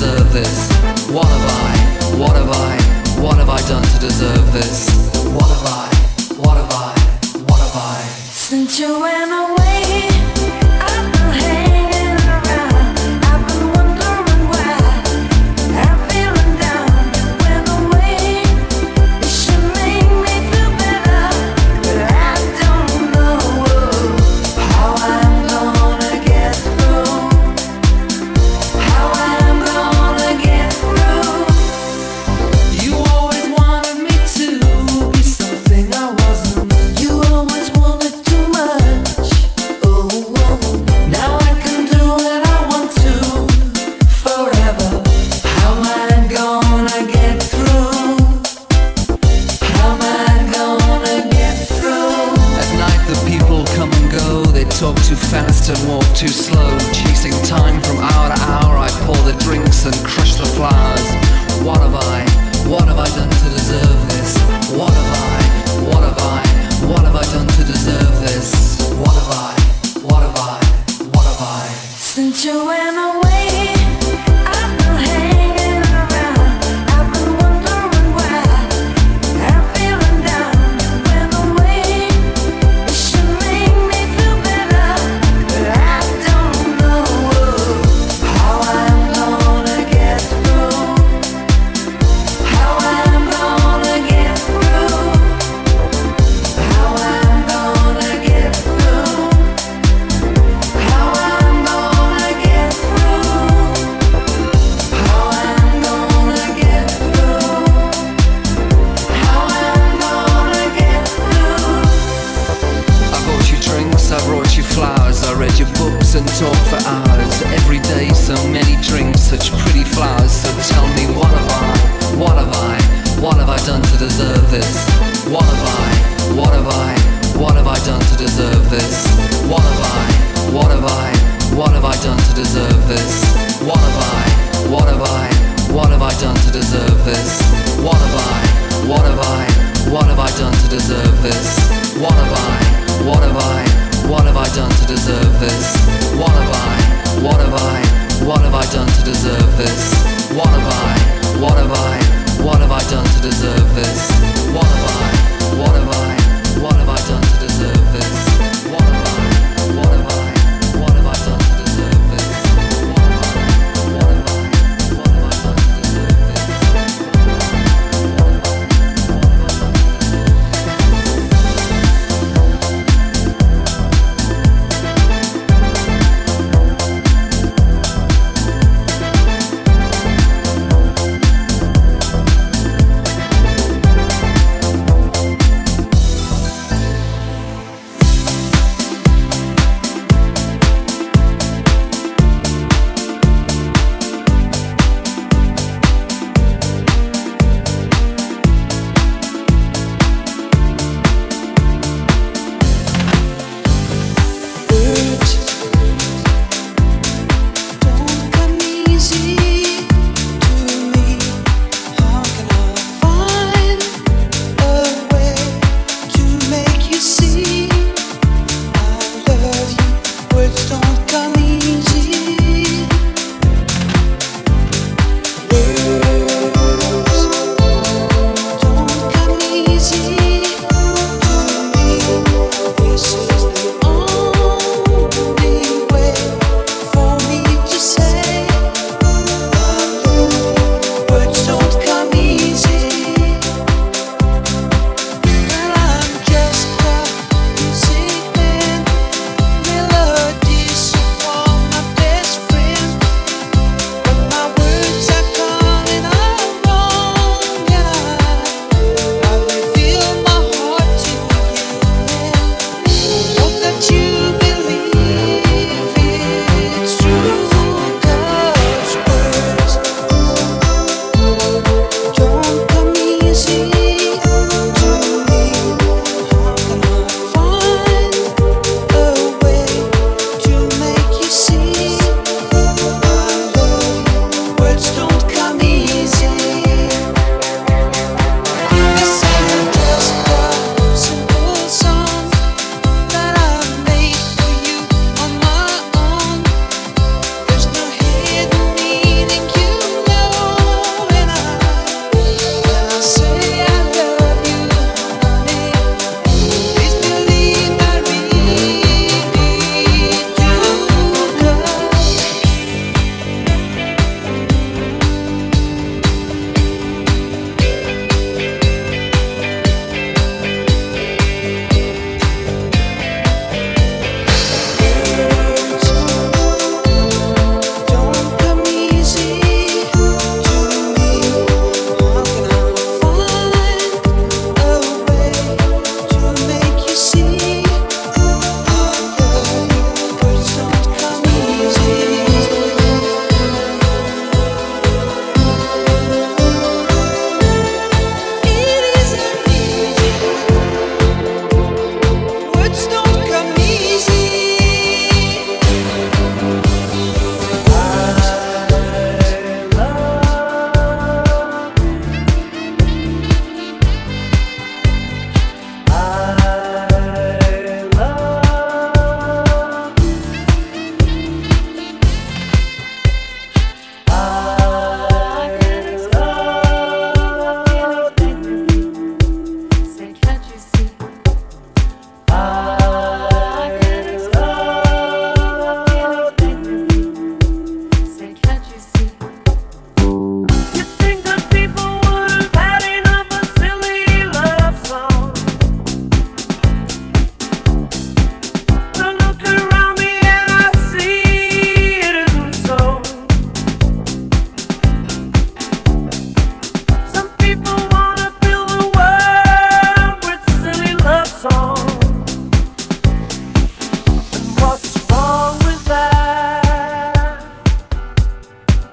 deserve this? What have I, what have I, what have I done to deserve this?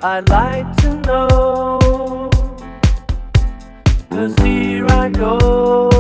I'd like to know. 'Cause here I go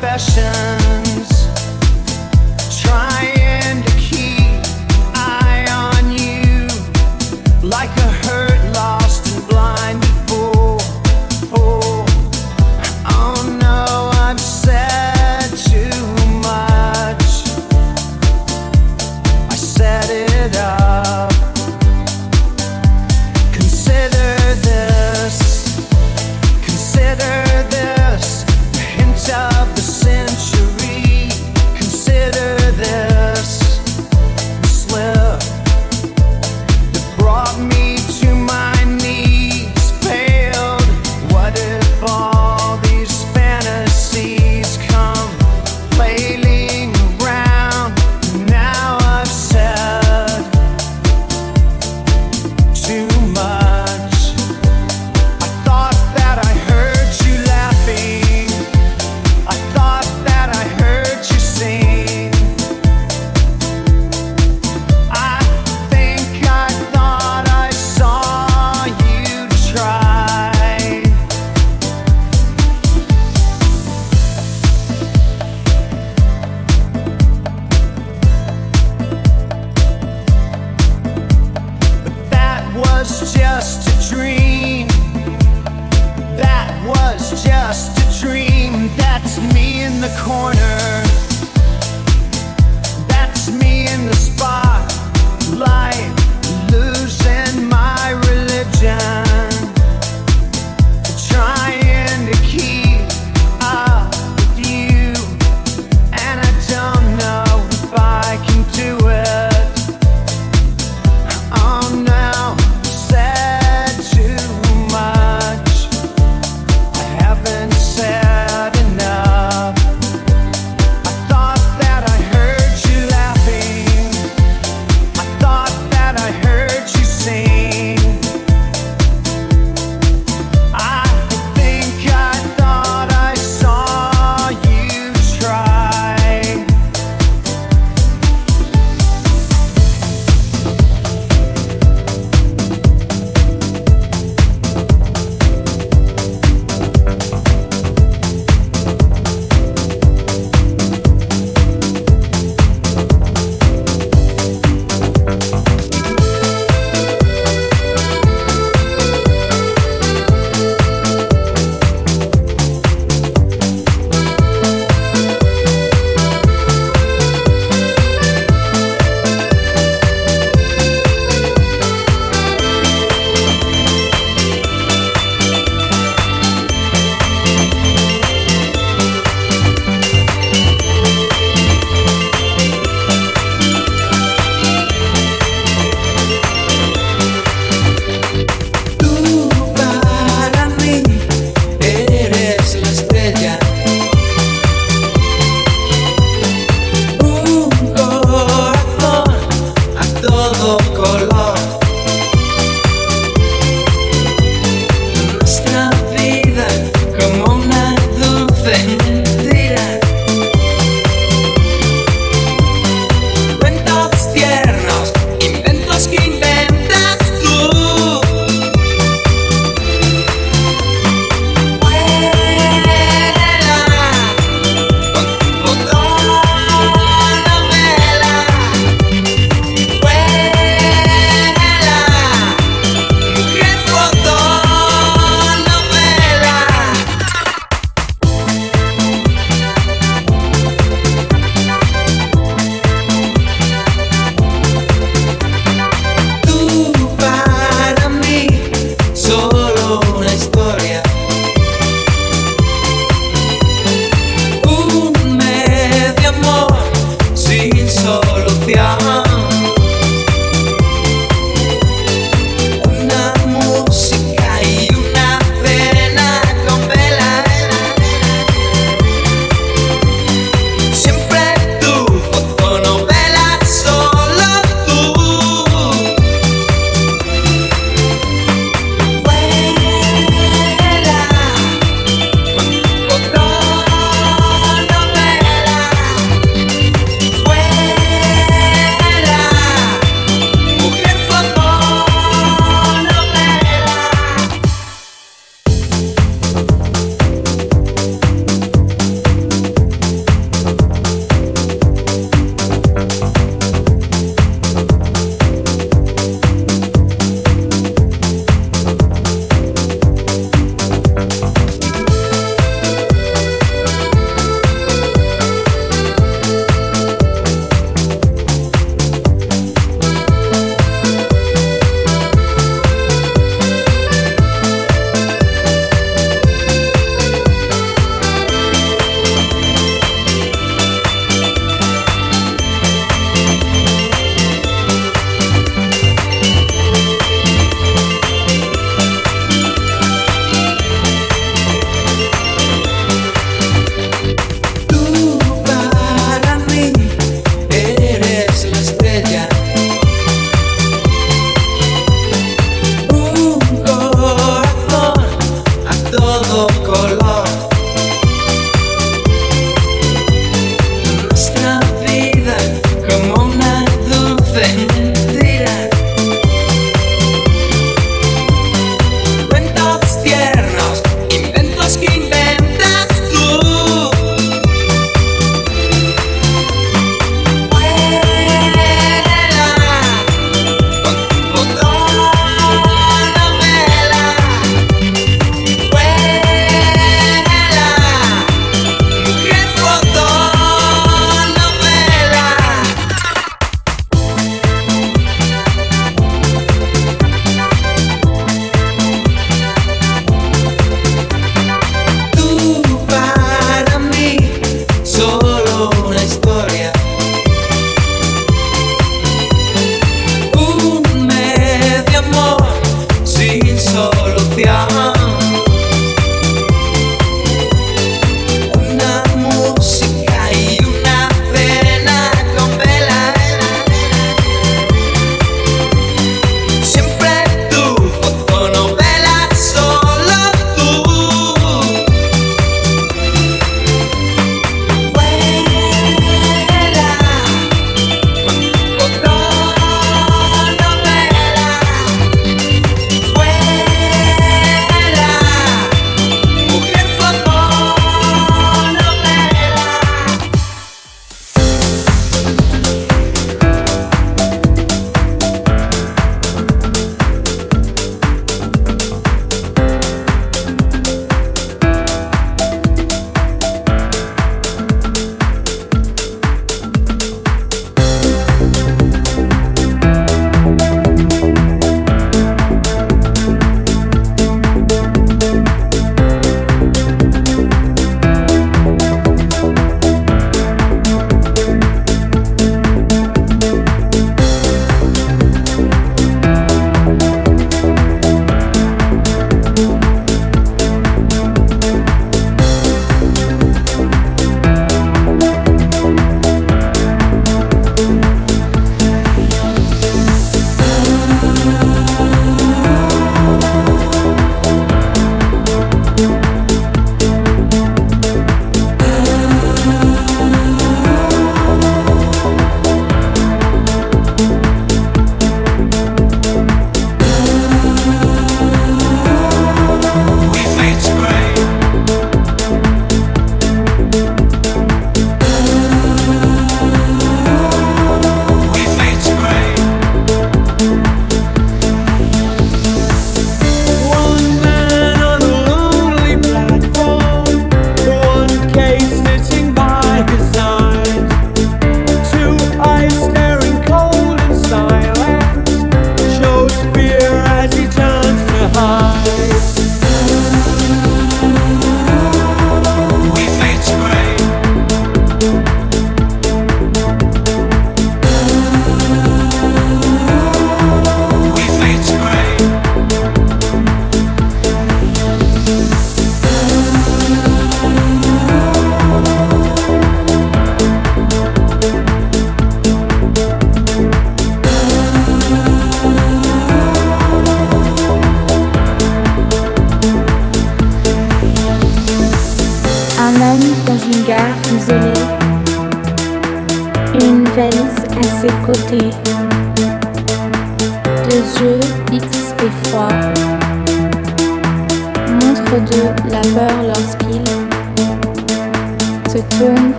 confessions.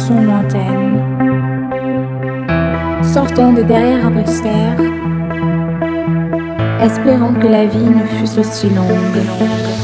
chansons lointaines. Sortant de derrière un poster, espérant que la vie ne fût aussi longue.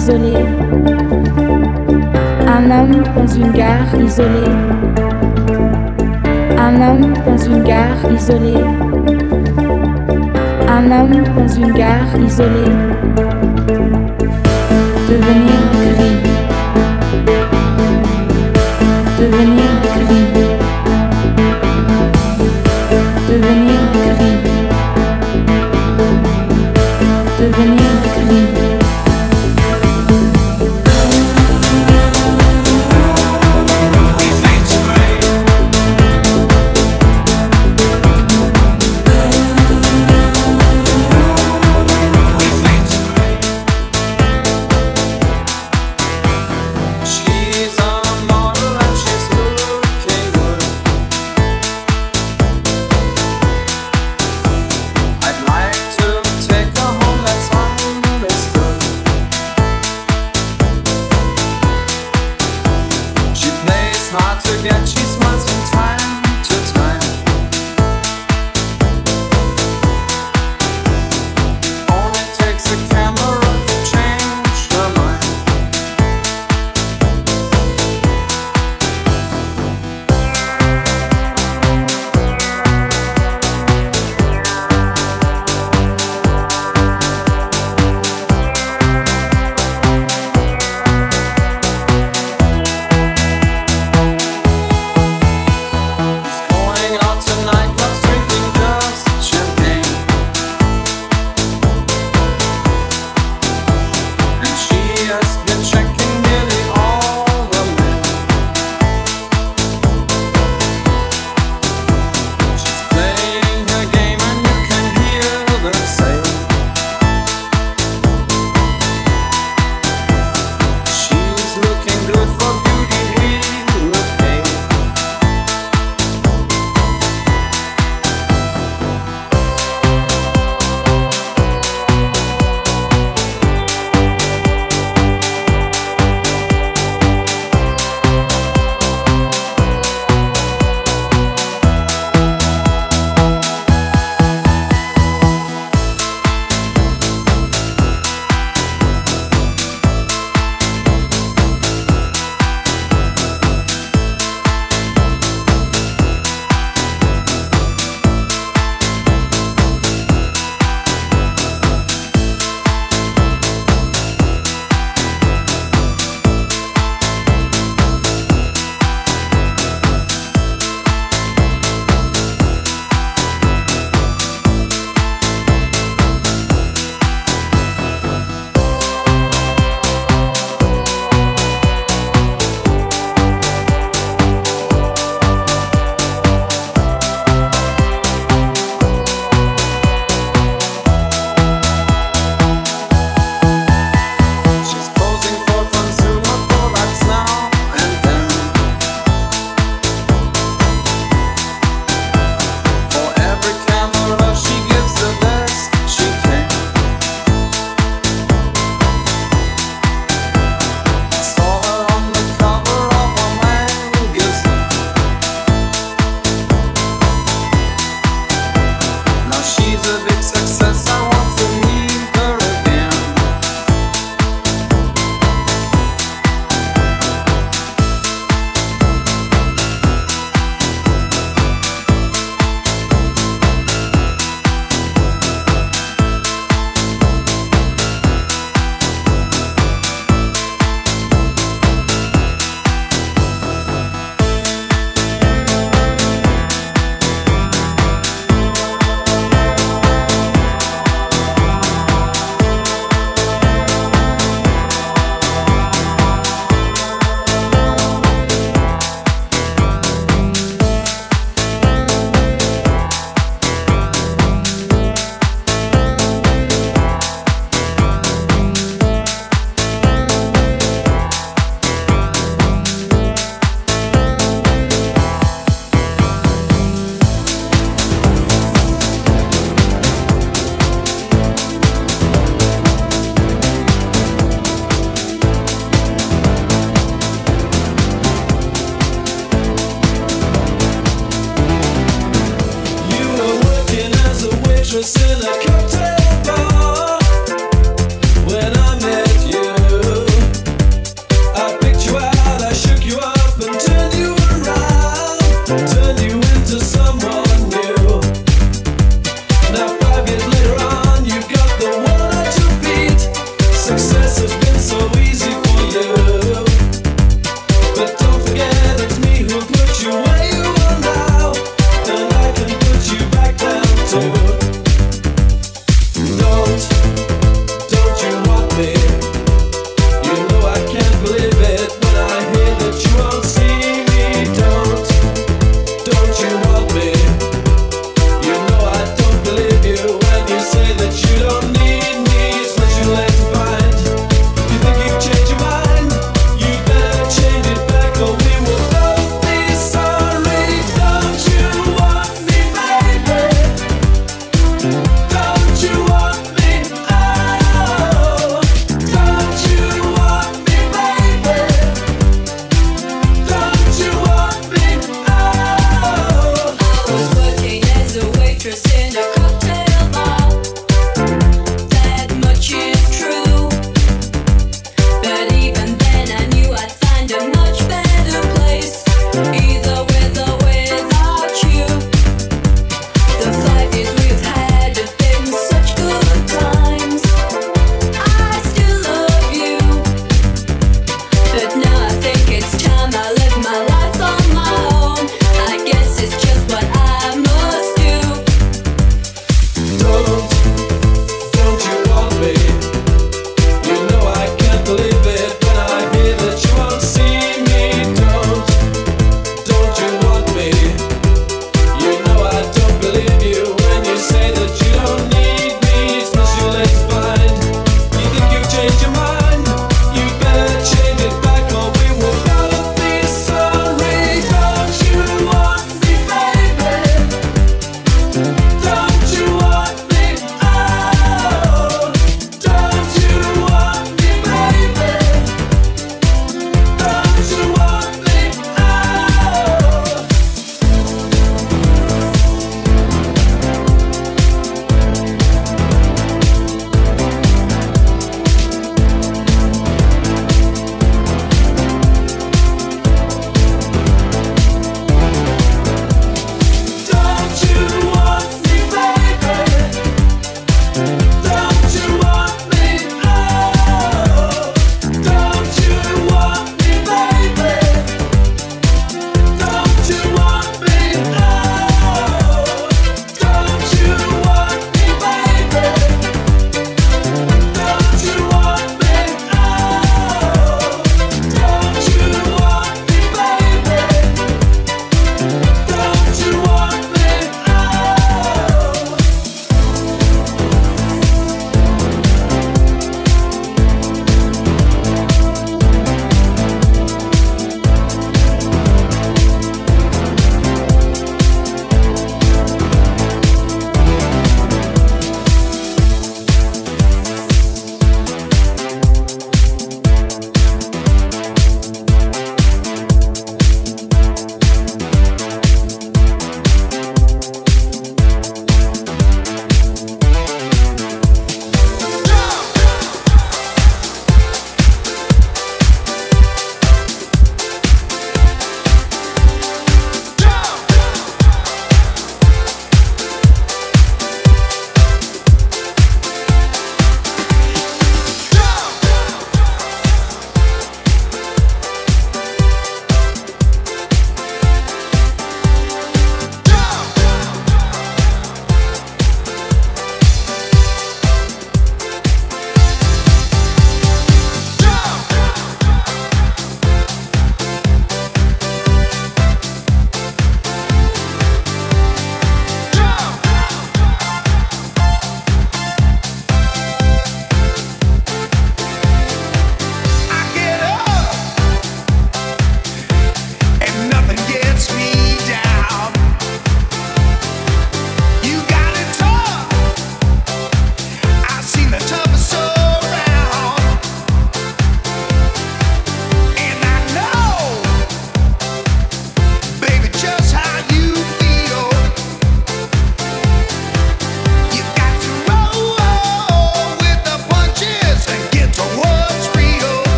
Un homme dans une gare isolée. Un homme dans une gare isolée. Un homme dans une gare isolée.